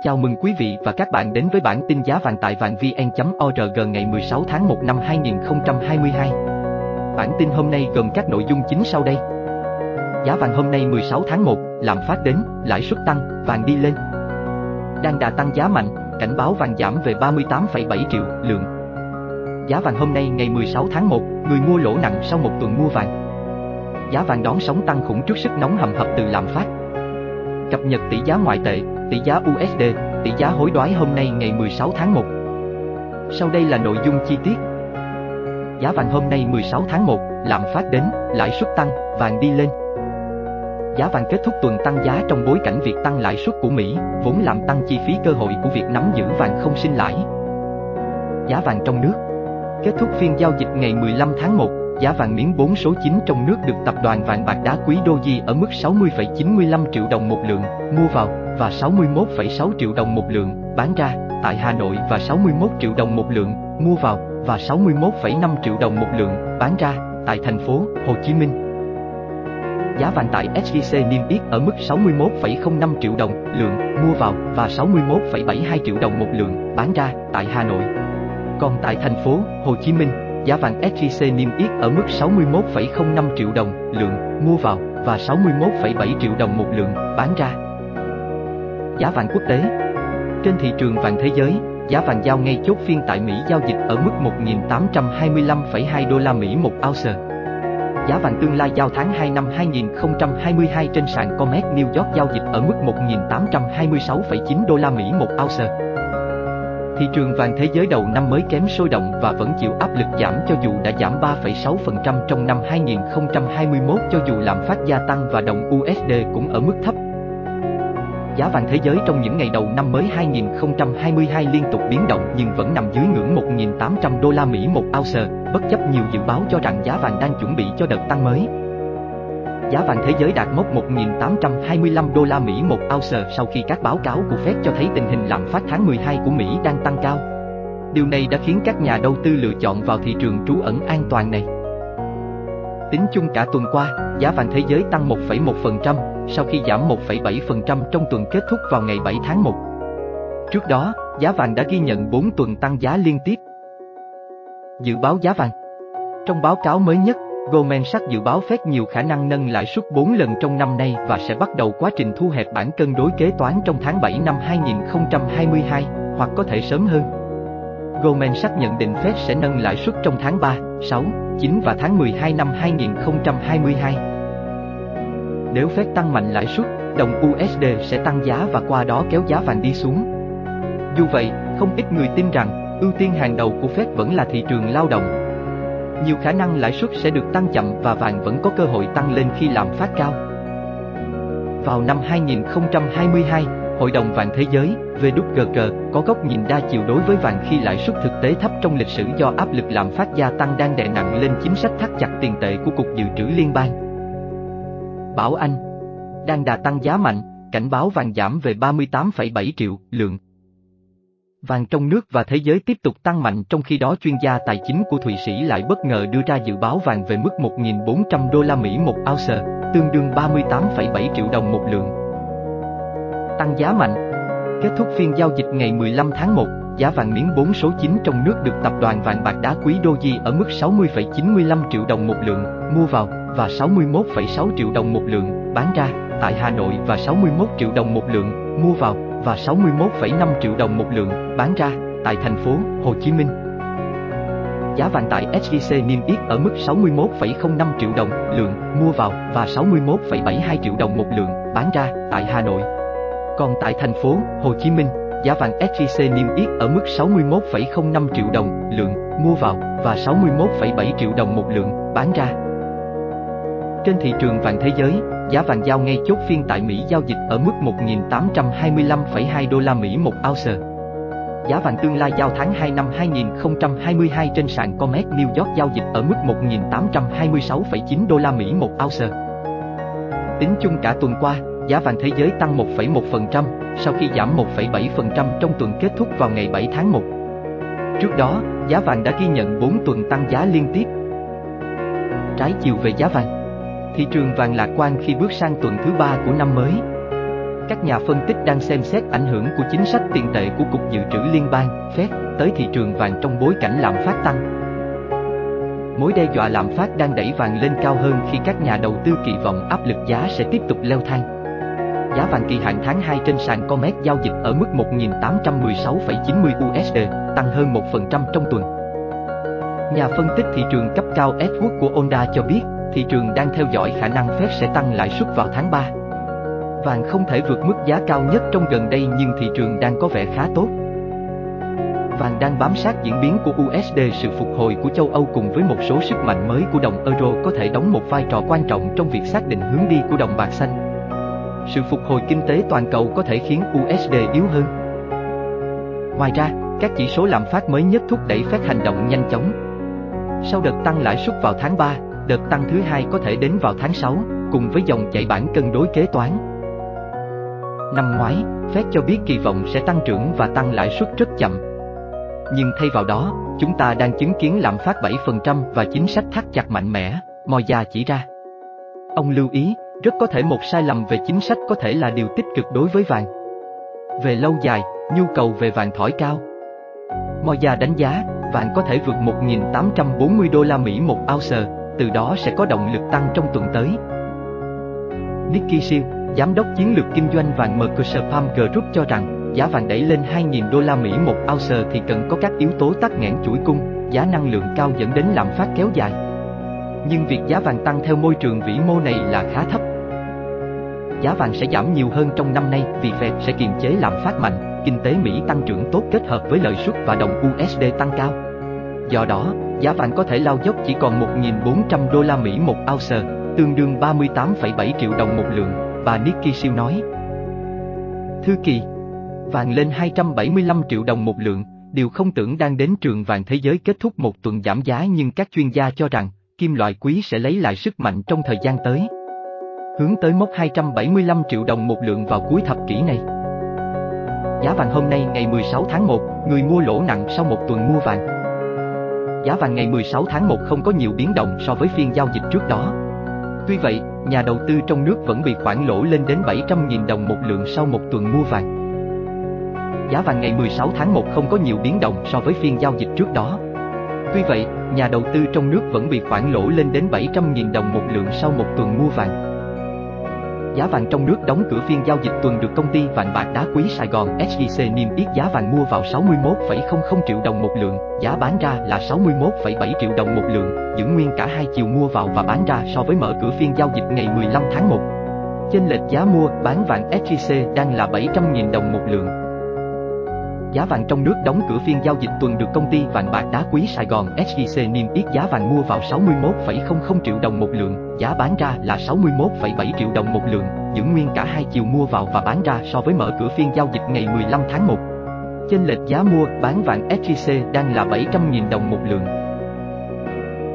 Chào mừng quý vị và các bạn đến với bản tin giá vàng tại vàng vn.org ngày 16 tháng 1 năm 2022. Bản tin hôm nay gồm các nội dung chính sau đây. Giá vàng hôm nay 16 tháng 1, làm phát đến, lãi suất tăng, vàng đi lên. Đang đà tăng giá mạnh, cảnh báo vàng giảm về 38,7 triệu lượng. Giá vàng hôm nay ngày 16 tháng 1, người mua lỗ nặng sau một tuần mua vàng. Giá vàng đón sóng tăng khủng trước sức nóng hầm hập từ lạm phát. Cập nhật tỷ giá ngoại tệ, tỷ giá USD, tỷ giá hối đoái hôm nay ngày 16 tháng 1. Sau đây là nội dung chi tiết. Giá vàng hôm nay 16 tháng 1, lạm phát đến, lãi suất tăng, vàng đi lên. Giá vàng kết thúc tuần tăng giá trong bối cảnh việc tăng lãi suất của Mỹ, vốn làm tăng chi phí cơ hội của việc nắm giữ vàng không sinh lãi. Giá vàng trong nước Kết thúc phiên giao dịch ngày 15 tháng 1, giá vàng miếng 4 số 9 trong nước được tập đoàn vàng bạc đá quý Doji ở mức 60,95 triệu đồng một lượng, mua vào, và 61,6 triệu đồng một lượng, bán ra, tại Hà Nội và 61 triệu đồng một lượng, mua vào, và 61,5 triệu đồng một lượng, bán ra, tại thành phố Hồ Chí Minh. Giá vàng tại SJC niêm yết ở mức 61,05 triệu đồng lượng mua vào và 61,72 triệu đồng một lượng bán ra tại Hà Nội. Còn tại thành phố Hồ Chí Minh, giá vàng SJC niêm yết ở mức 61,05 triệu đồng lượng mua vào và 61,7 triệu đồng một lượng bán ra. Giá vàng quốc tế Trên thị trường vàng thế giới, giá vàng giao ngay chốt phiên tại Mỹ giao dịch ở mức 1.825,2 đô la Mỹ một ounce. Giá vàng tương lai giao tháng 2 năm 2022 trên sàn COMEX New York giao dịch ở mức 1.826,9 đô la Mỹ một ounce. Thị trường vàng thế giới đầu năm mới kém sôi động và vẫn chịu áp lực giảm cho dù đã giảm 3,6% trong năm 2021 cho dù lạm phát gia tăng và đồng USD cũng ở mức thấp. Giá vàng thế giới trong những ngày đầu năm mới 2022 liên tục biến động nhưng vẫn nằm dưới ngưỡng 1.800 đô la Mỹ một ounce, bất chấp nhiều dự báo cho rằng giá vàng đang chuẩn bị cho đợt tăng mới. Giá vàng thế giới đạt mốc 1.825 đô la Mỹ một ounce sau khi các báo cáo của Fed cho thấy tình hình lạm phát tháng 12 của Mỹ đang tăng cao. Điều này đã khiến các nhà đầu tư lựa chọn vào thị trường trú ẩn an toàn này. Tính chung cả tuần qua, giá vàng thế giới tăng 1,1% sau khi giảm 1,7% trong tuần kết thúc vào ngày 7 tháng 1. Trước đó, giá vàng đã ghi nhận 4 tuần tăng giá liên tiếp. Dự báo giá vàng Trong báo cáo mới nhất, Goldman Sachs dự báo Fed nhiều khả năng nâng lãi suất 4 lần trong năm nay và sẽ bắt đầu quá trình thu hẹp bản cân đối kế toán trong tháng 7 năm 2022, hoặc có thể sớm hơn. Goldman Sachs nhận định Fed sẽ nâng lãi suất trong tháng 3, 6, 9 và tháng 12 năm 2022. Nếu Fed tăng mạnh lãi suất, đồng USD sẽ tăng giá và qua đó kéo giá vàng đi xuống. Dù vậy, không ít người tin rằng, ưu tiên hàng đầu của Fed vẫn là thị trường lao động. Nhiều khả năng lãi suất sẽ được tăng chậm và vàng vẫn có cơ hội tăng lên khi lạm phát cao. Vào năm 2022, Hội đồng Vàng Thế giới, VWG có góc nhìn đa chiều đối với vàng khi lãi suất thực tế thấp trong lịch sử do áp lực lạm phát gia tăng đang đè nặng lên chính sách thắt chặt tiền tệ của Cục Dự trữ Liên bang. Bảo Anh đang đà tăng giá mạnh, cảnh báo vàng giảm về 38,7 triệu lượng. Vàng trong nước và thế giới tiếp tục tăng mạnh trong khi đó chuyên gia tài chính của Thụy Sĩ lại bất ngờ đưa ra dự báo vàng về mức 1.400 đô la Mỹ một ounce, tương đương 38,7 triệu đồng một lượng. Tăng giá mạnh Kết thúc phiên giao dịch ngày 15 tháng 1, giá vàng miếng 4 số 9 trong nước được tập đoàn vàng bạc đá quý Doji ở mức 60,95 triệu đồng một lượng, mua vào, và 61,6 triệu đồng một lượng, bán ra, tại Hà Nội và 61 triệu đồng một lượng, mua vào, và 61,5 triệu đồng một lượng, bán ra, tại thành phố Hồ Chí Minh. Giá vàng tại SJC niêm yết ở mức 61,05 triệu đồng lượng mua vào và 61,72 triệu đồng một lượng bán ra tại Hà Nội. Còn tại thành phố Hồ Chí Minh, giá vàng SJC niêm yết ở mức 61,05 triệu đồng lượng mua vào và 61,7 triệu đồng một lượng bán ra. Trên thị trường vàng thế giới, giá vàng giao ngay chốt phiên tại Mỹ giao dịch ở mức 1.825,2 đô la Mỹ một ounce. Giá vàng tương lai giao tháng 2 năm 2022 trên sàn COMEX New York giao dịch ở mức 1.826,9 đô la Mỹ một ounce. Tính chung cả tuần qua, giá vàng thế giới tăng 1,1% sau khi giảm 1,7% trong tuần kết thúc vào ngày 7 tháng 1. Trước đó, giá vàng đã ghi nhận 4 tuần tăng giá liên tiếp. Trái chiều về giá vàng Thị trường vàng lạc quan khi bước sang tuần thứ ba của năm mới. các nhà phân tích đang xem xét ảnh hưởng của chính sách tiền tệ của Cục Dự trữ Liên bang, Fed, tới thị trường vàng trong bối cảnh lạm phát tăng. Mối đe dọa lạm phát đang đẩy vàng lên cao hơn khi các nhà đầu tư kỳ vọng áp lực giá sẽ tiếp tục leo thang. Giá vàng kỳ hạn tháng 2 trên sàn Comex giao dịch ở mức 1.816,90 USD, tăng hơn 1% trong tuần. Nhà phân tích thị trường cấp cao Edward của Onda cho biết, thị trường đang theo dõi khả năng Fed sẽ tăng lãi suất vào tháng 3. Vàng không thể vượt mức giá cao nhất trong gần đây nhưng thị trường đang có vẻ khá tốt. Vàng đang bám sát diễn biến của USD sự phục hồi của châu Âu cùng với một số sức mạnh mới của đồng euro có thể đóng một vai trò quan trọng trong việc xác định hướng đi của đồng bạc xanh. Sự phục hồi kinh tế toàn cầu có thể khiến USD yếu hơn. Ngoài ra, các chỉ số lạm phát mới nhất thúc đẩy phép hành động nhanh chóng. Sau đợt tăng lãi suất vào tháng 3, đợt tăng thứ hai có thể đến vào tháng 6, cùng với dòng chảy bản cân đối kế toán. Năm ngoái, Fed cho biết kỳ vọng sẽ tăng trưởng và tăng lãi suất rất chậm. Nhưng thay vào đó, chúng ta đang chứng kiến lạm phát 7% và chính sách thắt chặt mạnh mẽ, Moya chỉ ra. Ông lưu ý, rất có thể một sai lầm về chính sách có thể là điều tích cực đối với vàng. Về lâu dài, nhu cầu về vàng thỏi cao. Moya đánh giá, vàng có thể vượt 1.840 đô la Mỹ một ounce, từ đó sẽ có động lực tăng trong tuần tới. Nicky Siêu, giám đốc chiến lược kinh doanh vàng Mercer Palm Group cho rằng, giá vàng đẩy lên 2.000 đô la Mỹ một ounce thì cần có các yếu tố tắc nghẽn chuỗi cung, giá năng lượng cao dẫn đến lạm phát kéo dài. Nhưng việc giá vàng tăng theo môi trường vĩ mô này là khá thấp. Giá vàng sẽ giảm nhiều hơn trong năm nay vì Fed sẽ kiềm chế lạm phát mạnh, kinh tế Mỹ tăng trưởng tốt kết hợp với lợi suất và đồng USD tăng cao. Do đó, giá vàng có thể lao dốc chỉ còn 1.400 đô la Mỹ một ounce, tương đương 38,7 triệu đồng một lượng, bà Nikki Siêu nói. Thư kỳ, vàng lên 275 triệu đồng một lượng, điều không tưởng đang đến trường vàng thế giới kết thúc một tuần giảm giá nhưng các chuyên gia cho rằng, kim loại quý sẽ lấy lại sức mạnh trong thời gian tới. Hướng tới mốc 275 triệu đồng một lượng vào cuối thập kỷ này. Giá vàng hôm nay ngày 16 tháng 1, người mua lỗ nặng sau một tuần mua vàng. Giá vàng ngày 16 tháng 1 không có nhiều biến động so với phiên giao dịch trước đó. Tuy vậy, nhà đầu tư trong nước vẫn bị khoản lỗ lên đến 700.000 đồng một lượng sau một tuần mua vàng. Giá vàng ngày 16 tháng 1 không có nhiều biến động so với phiên giao dịch trước đó. Tuy vậy, nhà đầu tư trong nước vẫn bị khoản lỗ lên đến 700.000 đồng một lượng sau một tuần mua vàng. Giá vàng trong nước đóng cửa phiên giao dịch tuần được công ty vàng bạc đá quý Sài Gòn SJC niêm yết giá vàng mua vào 61,00 triệu đồng một lượng, giá bán ra là 61,7 triệu đồng một lượng, giữ nguyên cả hai chiều mua vào và bán ra so với mở cửa phiên giao dịch ngày 15 tháng 1. Chênh lệch giá mua bán vàng SJC đang là 700.000 đồng một lượng. Giá vàng trong nước đóng cửa phiên giao dịch tuần được công ty vàng bạc đá quý Sài Gòn SJC niêm yết giá vàng mua vào 61,00 triệu đồng một lượng, giá bán ra là 61,7 triệu đồng một lượng, giữ nguyên cả hai chiều mua vào và bán ra so với mở cửa phiên giao dịch ngày 15 tháng 1. Chênh lệch giá mua bán vàng SJC đang là 700.000 đồng một lượng.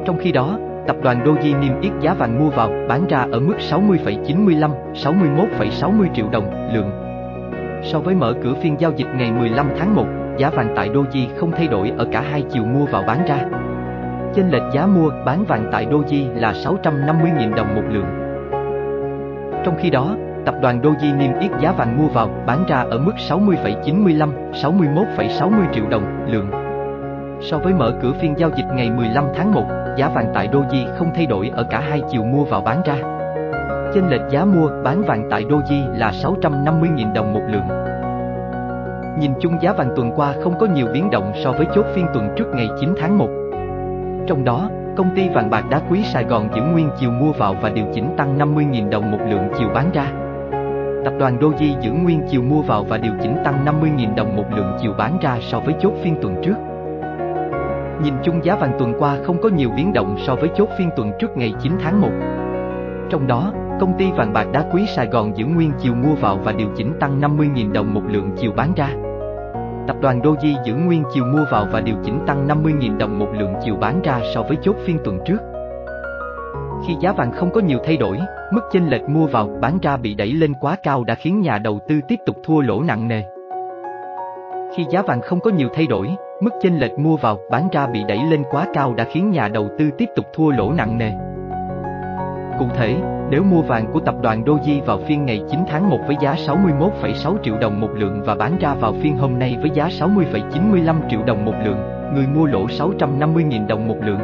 Trong khi đó, tập đoàn Doji niêm yết giá vàng mua vào bán ra ở mức 60,95, 61,60 triệu đồng lượng. So với mở cửa phiên giao dịch ngày 15 tháng 1, giá vàng tại Doji không thay đổi ở cả hai chiều mua vào bán ra. Chênh lệch giá mua bán vàng tại Doji là 650.000 đồng một lượng. Trong khi đó, tập đoàn Doji niêm yết giá vàng mua vào bán ra ở mức 60,95, 61,60 triệu đồng lượng. So với mở cửa phiên giao dịch ngày 15 tháng 1, giá vàng tại Doji không thay đổi ở cả hai chiều mua vào bán ra. Chênh lệch giá mua bán vàng tại Doji là 650.000 đồng một lượng. Nhìn chung giá vàng tuần qua không có nhiều biến động so với chốt phiên tuần trước ngày 9 tháng 1. Trong đó, công ty vàng bạc đá quý Sài Gòn giữ nguyên chiều mua vào và điều chỉnh tăng 50.000 đồng một lượng chiều bán ra. Tập đoàn Doji giữ nguyên chiều mua vào và điều chỉnh tăng 50.000 đồng một lượng chiều bán ra so với chốt phiên tuần trước. Nhìn chung giá vàng tuần qua không có nhiều biến động so với chốt phiên tuần trước ngày 9 tháng 1. Trong đó, công ty vàng bạc đá quý Sài Gòn giữ nguyên chiều mua vào và điều chỉnh tăng 50.000 đồng một lượng chiều bán ra. Tập đoàn Doji giữ nguyên chiều mua vào và điều chỉnh tăng 50.000 đồng một lượng chiều bán ra so với chốt phiên tuần trước. Khi giá vàng không có nhiều thay đổi, mức chênh lệch mua vào bán ra bị đẩy lên quá cao đã khiến nhà đầu tư tiếp tục thua lỗ nặng nề. Khi giá vàng không có nhiều thay đổi, mức chênh lệch mua vào bán ra bị đẩy lên quá cao đã khiến nhà đầu tư tiếp tục thua lỗ nặng nề. Cụ thể, nếu mua vàng của tập đoàn Doji vào phiên ngày 9 tháng 1 với giá 61,6 triệu đồng một lượng và bán ra vào phiên hôm nay với giá 60,95 triệu đồng một lượng, người mua lỗ 650.000 đồng một lượng.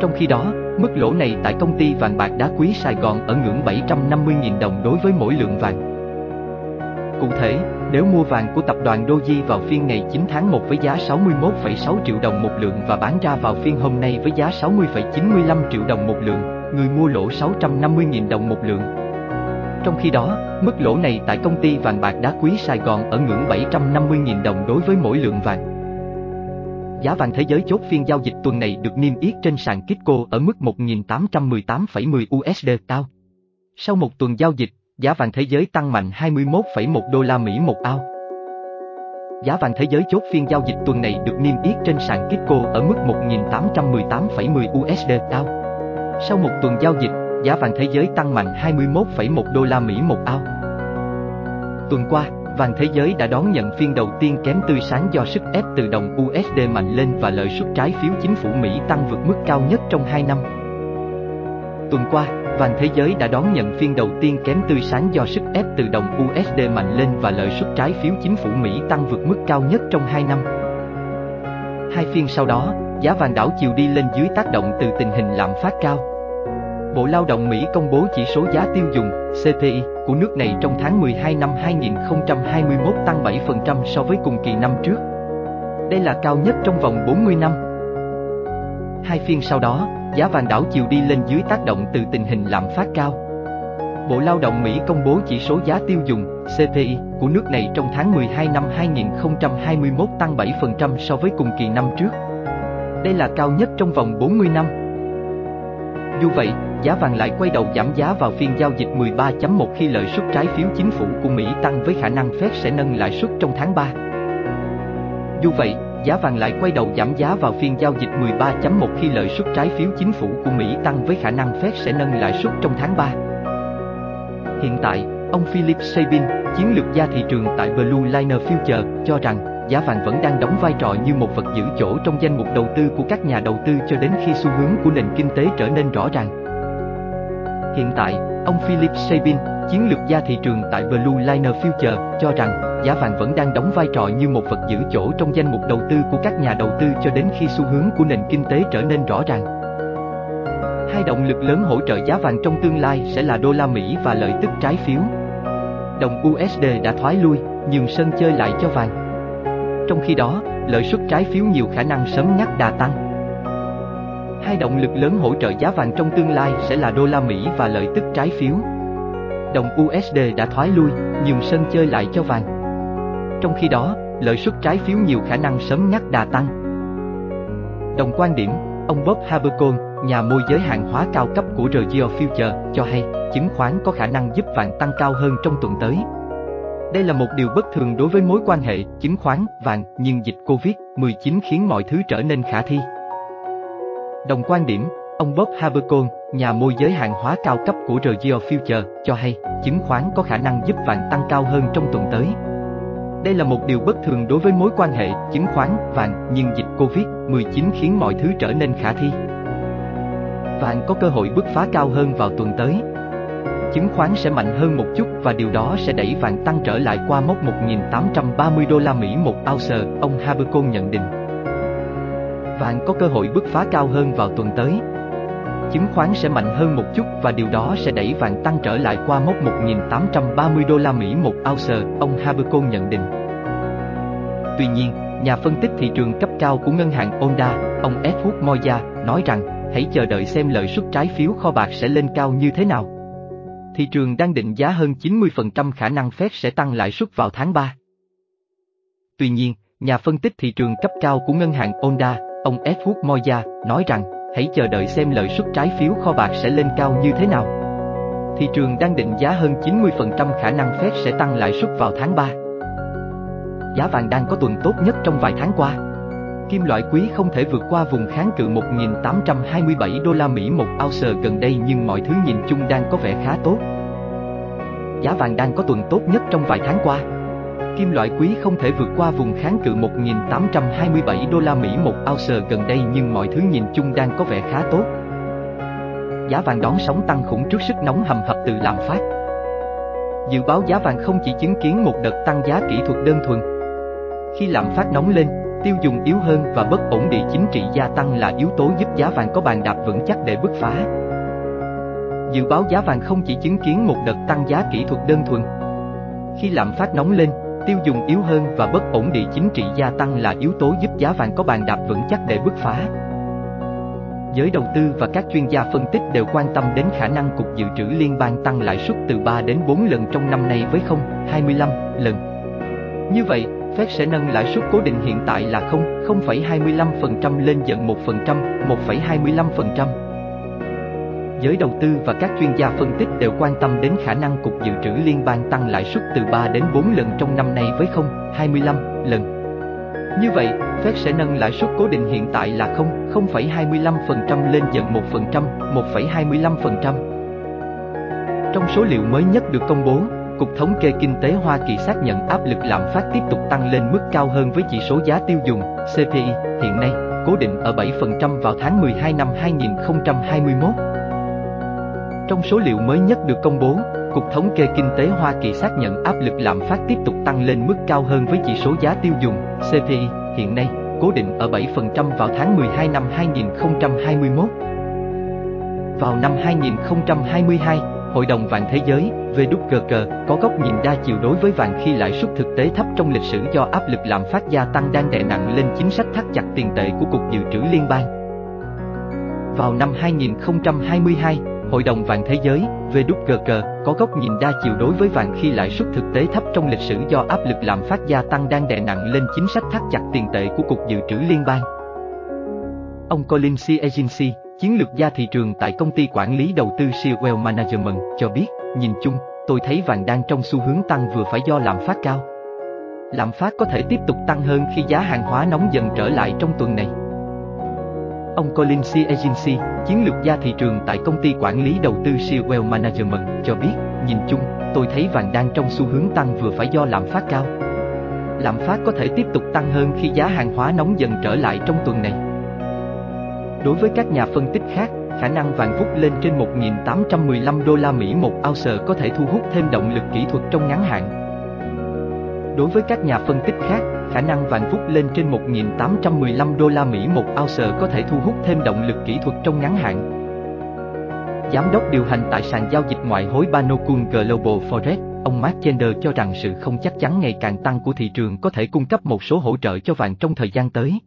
Trong khi đó, mức lỗ này tại công ty vàng bạc đá quý Sài Gòn ở ngưỡng 750.000 đồng đối với mỗi lượng vàng. Cụ thể, nếu mua vàng của tập đoàn Doji vào phiên ngày 9 tháng 1 với giá 61,6 triệu đồng một lượng và bán ra vào phiên hôm nay với giá 60,95 triệu đồng một lượng, người mua lỗ 650.000 đồng một lượng. Trong khi đó, mức lỗ này tại công ty vàng bạc đá quý Sài Gòn ở ngưỡng 750.000 đồng đối với mỗi lượng vàng. Giá vàng thế giới chốt phiên giao dịch tuần này được niêm yết trên sàn Kitco ở mức 1.818,10 USD cao. Sau một tuần giao dịch, giá vàng thế giới tăng mạnh 21,1 đô la Mỹ một ao. Giá vàng thế giới chốt phiên giao dịch tuần này được niêm yết trên sàn Kitco ở mức 1.818,10 USD cao. Sau một tuần giao dịch, giá vàng thế giới tăng mạnh 21,1 đô la Mỹ một ao. Tuần qua, vàng thế giới đã đón nhận phiên đầu tiên kém tươi sáng do sức ép từ đồng USD mạnh lên và lợi suất trái phiếu chính phủ Mỹ tăng vượt mức cao nhất trong 2 năm. Tuần qua, vàng thế giới đã đón nhận phiên đầu tiên kém tươi sáng do sức ép từ đồng USD mạnh lên và lợi suất trái phiếu chính phủ Mỹ tăng vượt mức cao nhất trong 2 năm. Hai phiên sau đó, giá vàng đảo chiều đi lên dưới tác động từ tình hình lạm phát cao. Bộ Lao động Mỹ công bố chỉ số giá tiêu dùng CPI của nước này trong tháng 12 năm 2021 tăng 7% so với cùng kỳ năm trước. Đây là cao nhất trong vòng 40 năm. Hai phiên sau đó, giá vàng đảo chiều đi lên dưới tác động từ tình hình lạm phát cao. Bộ Lao động Mỹ công bố chỉ số giá tiêu dùng CPI của nước này trong tháng 12 năm 2021 tăng 7% so với cùng kỳ năm trước. Đây là cao nhất trong vòng 40 năm. Dù vậy, giá vàng lại quay đầu giảm giá vào phiên giao dịch 13.1 khi lợi suất trái phiếu chính phủ của Mỹ tăng với khả năng Fed sẽ nâng lãi suất trong tháng 3. Dù vậy, giá vàng lại quay đầu giảm giá vào phiên giao dịch 13.1 khi lợi suất trái phiếu chính phủ của Mỹ tăng với khả năng Fed sẽ nâng lãi suất trong tháng 3. Hiện tại, ông Philip Sabin, chiến lược gia thị trường tại Blue Liner Future, cho rằng giá vàng vẫn đang đóng vai trò như một vật giữ chỗ trong danh mục đầu tư của các nhà đầu tư cho đến khi xu hướng của nền kinh tế trở nên rõ ràng. Hiện tại, ông Philip Sabin, chiến lược gia thị trường tại Blue Liner Future, cho rằng giá vàng vẫn đang đóng vai trò như một vật giữ chỗ trong danh mục đầu tư của các nhà đầu tư cho đến khi xu hướng của nền kinh tế trở nên rõ ràng. Hai động lực lớn hỗ trợ giá vàng trong tương lai sẽ là đô la Mỹ và lợi tức trái phiếu. Đồng USD đã thoái lui, nhường sân chơi lại cho vàng. Trong khi đó, lợi suất trái phiếu nhiều khả năng sớm ngắt đà tăng. Hai động lực lớn hỗ trợ giá vàng trong tương lai sẽ là đô la Mỹ và lợi tức trái phiếu. Đồng USD đã thoái lui, nhường sân chơi lại cho vàng. Trong khi đó, lợi suất trái phiếu nhiều khả năng sớm ngắt đà tăng. Đồng quan điểm, ông Bob Habercon, nhà môi giới hàng hóa cao cấp của Regio Future, cho hay, chứng khoán có khả năng giúp vàng tăng cao hơn trong tuần tới. Đây là một điều bất thường đối với mối quan hệ chứng khoán, vàng, nhưng dịch Covid-19 khiến mọi thứ trở nên khả thi. Đồng quan điểm, ông Bob Habercon, nhà môi giới hàng hóa cao cấp của Regio Future, cho hay, chứng khoán có khả năng giúp vàng tăng cao hơn trong tuần tới. Đây là một điều bất thường đối với mối quan hệ chứng khoán, vàng, nhưng dịch Covid-19 khiến mọi thứ trở nên khả thi. Vàng có cơ hội bứt phá cao hơn vào tuần tới. Chứng khoán sẽ mạnh hơn một chút và điều đó sẽ đẩy vàng tăng trở lại qua mốc 1.830 đô la Mỹ một ounce, ông Habercon nhận định. Vàng có cơ hội bứt phá cao hơn vào tuần tới. Chứng khoán sẽ mạnh hơn một chút và điều đó sẽ đẩy vàng tăng trở lại qua mốc 1.830 đô la Mỹ một ounce, ông Habercon nhận định. Tuy nhiên, nhà phân tích thị trường cấp cao của ngân hàng Onda, ông Edward Moya, nói rằng, hãy chờ đợi xem lợi suất trái phiếu kho bạc sẽ lên cao như thế nào. Thị trường đang định giá hơn 90% khả năng Fed sẽ tăng lãi suất vào tháng 3. Tuy nhiên, nhà phân tích thị trường cấp cao của ngân hàng Onda, ông Edward Moya, nói rằng, hãy chờ đợi xem lợi suất trái phiếu kho bạc sẽ lên cao như thế nào. Thị trường đang định giá hơn 90% khả năng Fed sẽ tăng lãi suất vào tháng 3. Giá vàng đang có tuần tốt nhất trong vài tháng qua. Kim loại quý không thể vượt qua vùng kháng cự 1.827 đô la Mỹ một ounce gần đây nhưng mọi thứ nhìn chung đang có vẻ khá tốt. Giá vàng đang có tuần tốt nhất trong vài tháng qua. Kim loại quý không thể vượt qua vùng kháng cự 1.827 đô la Mỹ một ounce gần đây nhưng mọi thứ nhìn chung đang có vẻ khá tốt. giá vàng đón sóng tăng khủng trước sức nóng hầm hập từ lạm phát. Dự báo giá vàng không chỉ chứng kiến một đợt tăng giá kỹ thuật đơn thuần. Khi lạm phát nóng lên, tiêu dùng yếu hơn và bất ổn định chính trị gia tăng là yếu tố giúp giá vàng có bàn đạp vững chắc để bứt phá. Dự báo giá vàng không chỉ chứng kiến một đợt tăng giá kỹ thuật đơn thuần. Khi lạm phát nóng lên, tiêu dùng yếu hơn và bất ổn định chính trị gia tăng là yếu tố giúp giá vàng có bàn đạp vững chắc để bứt phá. Giới đầu tư và các chuyên gia phân tích đều quan tâm đến khả năng Cục Dự trữ Liên bang tăng lãi suất từ 3 đến 4 lần trong năm nay với 0,25 lần. Như vậy, Fed sẽ nâng lãi suất cố định hiện tại là 0, 0,25% lên dần 1%, 1,25%. Giới đầu tư và các chuyên gia phân tích đều quan tâm đến khả năng Cục Dự trữ Liên bang tăng lãi suất từ 3 đến 4 lần trong năm nay với 25 lần. Như vậy, Fed sẽ nâng lãi suất cố định hiện tại là 0, 0,25% lên dần 1%, 1,25%. Trong số liệu mới nhất được công bố, Cục Thống kê Kinh tế Hoa Kỳ xác nhận áp lực lạm phát tiếp tục tăng lên mức cao hơn với chỉ số giá tiêu dùng, CPI, hiện nay, cố định ở 7% vào tháng 12 năm 2021. Trong số liệu mới nhất được công bố, Cục Thống kê Kinh tế Hoa Kỳ xác nhận áp lực lạm phát tiếp tục tăng lên mức cao hơn với chỉ số giá tiêu dùng, CPI, hiện nay, cố định ở 7% vào tháng 12 năm 2021. Vào năm 2022, Hội đồng vàng thế giới, WGG, có góc nhìn đa chiều đối với vàng khi lãi suất thực tế thấp trong lịch sử do áp lực lạm phát gia tăng đang đè nặng lên chính sách thắt chặt tiền tệ của Cục Dự trữ Liên bang. Vào năm 2022, Hội đồng vàng thế giới, WGG, có góc nhìn đa chiều đối với vàng khi lãi suất thực tế thấp trong lịch sử do áp lực lạm phát gia tăng đang đè nặng lên chính sách thắt chặt tiền tệ của Cục Dự trữ Liên bang. Ông Colin C. Agency, chiến lược gia thị trường tại công ty quản lý đầu tư Sewell Management, cho biết, nhìn chung, tôi thấy vàng đang trong xu hướng tăng vừa phải do lạm phát cao. Lạm phát có thể tiếp tục tăng hơn khi giá hàng hóa nóng dần trở lại trong tuần này. Ông Colin C. Agency, chiến lược gia thị trường tại công ty quản lý đầu tư Sewell Management, cho biết, nhìn chung, tôi thấy vàng đang trong xu hướng tăng vừa phải do lạm phát cao. Lạm phát có thể tiếp tục tăng hơn khi giá hàng hóa nóng dần trở lại trong tuần này. Đối với các nhà phân tích khác, khả năng vàng vút lên trên 1.815 đô la Mỹ một ounce có thể thu hút thêm động lực kỹ thuật trong ngắn hạn. Đối với các nhà phân tích khác, khả năng vàng vút lên trên 1.815 đô la Mỹ một ounce có thể thu hút thêm động lực kỹ thuật trong ngắn hạn. Giám đốc điều hành tại sàn giao dịch ngoại hối Banokun Global Forex, ông Mark Chender cho rằng sự không chắc chắn ngày càng tăng của thị trường có thể cung cấp một số hỗ trợ cho vàng trong thời gian tới.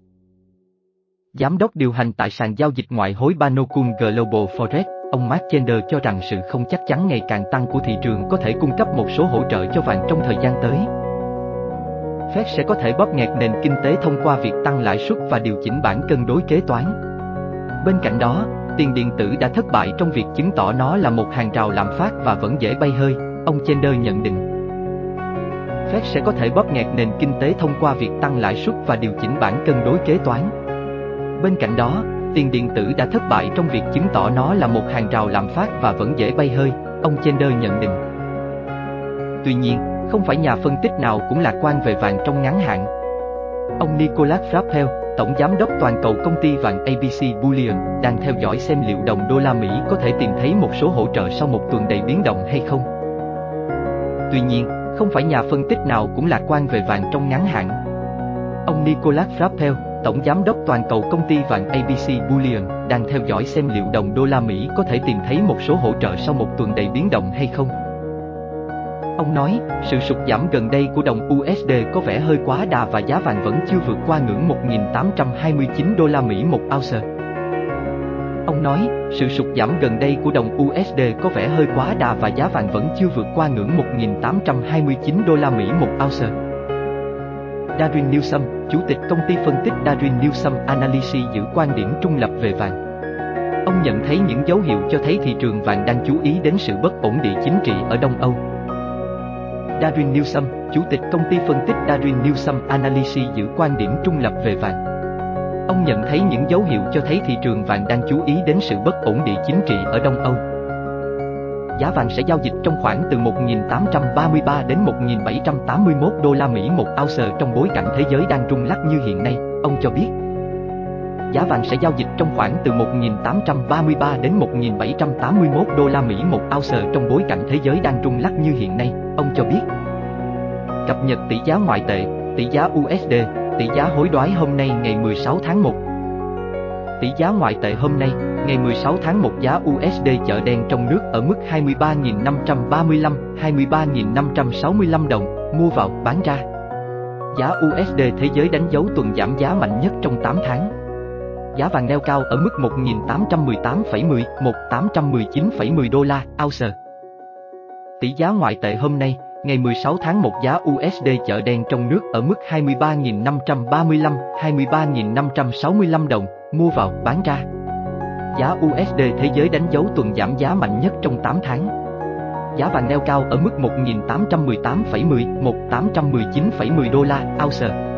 Giám đốc điều hành tại sàn giao dịch ngoại hối Banokun Global Forex, ông Mark Chender cho rằng sự không chắc chắn ngày càng tăng của thị trường có thể cung cấp một số hỗ trợ cho vàng trong thời gian tới. Fed sẽ có thể bóp nghẹt nền kinh tế thông qua việc tăng lãi suất và điều chỉnh bản cân đối kế toán. Bên cạnh đó, tiền điện tử đã thất bại trong việc chứng tỏ nó là một hàng rào lạm phát và vẫn dễ bay hơi, ông Chender nhận định. Fed sẽ có thể bóp nghẹt nền kinh tế thông qua việc tăng lãi suất và điều chỉnh bản cân đối kế toán. Bên cạnh đó, tiền điện tử đã thất bại trong việc chứng tỏ nó là một hàng rào lạm phát và vẫn dễ bay hơi, ông Chender nhận định. Tuy nhiên, không phải nhà phân tích nào cũng lạc quan về vàng trong ngắn hạn. Ông Nicolas Frappel, tổng giám đốc toàn cầu công ty vàng ABC Bullion, đang theo dõi xem liệu đồng đô la Mỹ có thể tìm thấy một số hỗ trợ sau một tuần đầy biến động hay không. Tuy nhiên, không phải nhà phân tích nào cũng lạc quan về vàng trong ngắn hạn. Ông Nicolas Frappel, tổng giám đốc toàn cầu công ty vàng ABC Bullion, đang theo dõi xem liệu đồng đô la Mỹ có thể tìm thấy một số hỗ trợ sau một tuần đầy biến động hay không. Ông nói, sự sụt giảm gần đây của đồng USD có vẻ hơi quá đà và giá vàng vẫn chưa vượt qua ngưỡng 1.829 đô la Mỹ một ounce. Ông nói, sự sụt giảm gần đây của đồng USD có vẻ hơi quá đà và giá vàng vẫn chưa vượt qua ngưỡng 1.829 đô la Mỹ một ounce. Darren Newsom, chủ tịch công ty phân tích Darren Newsom Analysis giữ quan điểm trung lập về vàng. Ông nhận thấy những dấu hiệu cho thấy thị trường vàng đang chú ý đến sự bất ổn địa chính trị ở Đông Âu. Darren Newsom, chủ tịch công ty phân tích Darren Newsom Analysis giữ quan điểm trung lập về vàng. Ông nhận thấy những dấu hiệu cho thấy thị trường vàng đang chú ý đến sự bất ổn địa chính trị ở Đông Âu. Giá vàng sẽ giao dịch trong khoảng từ 1.833 đến 1.781 đô la Mỹ một ounce trong bối cảnh thế giới đang rung lắc như hiện nay, ông cho biết. Giá vàng sẽ giao dịch trong khoảng từ 1.833 đến 1.781 đô la Mỹ một ounce trong bối cảnh thế giới đang rung lắc như hiện nay, ông cho biết. Cập nhật tỷ giá ngoại tệ, tỷ giá USD, tỷ giá hối đoái hôm nay ngày 16 tháng 1. Tỷ giá ngoại tệ hôm nay, ngày 16 tháng 1 giá USD chợ đen trong nước ở mức 23.535, 23.565 đồng, mua vào, bán ra. Giá USD thế giới đánh dấu tuần giảm giá mạnh nhất trong 8 tháng. Giá vàng neo cao ở mức 1.818,10, 1.819,10 đô la, ounce. Tỷ giá ngoại tệ hôm nay, ngày 16 tháng 1 giá USD chợ đen trong nước ở mức 23.535, 23.565 đồng, mua vào, bán ra. Giá USD thế giới đánh dấu tuần giảm giá mạnh nhất trong 8 tháng. Giá vàng neo cao ở mức 1.818,10, 1.819,10 đô la, ounce.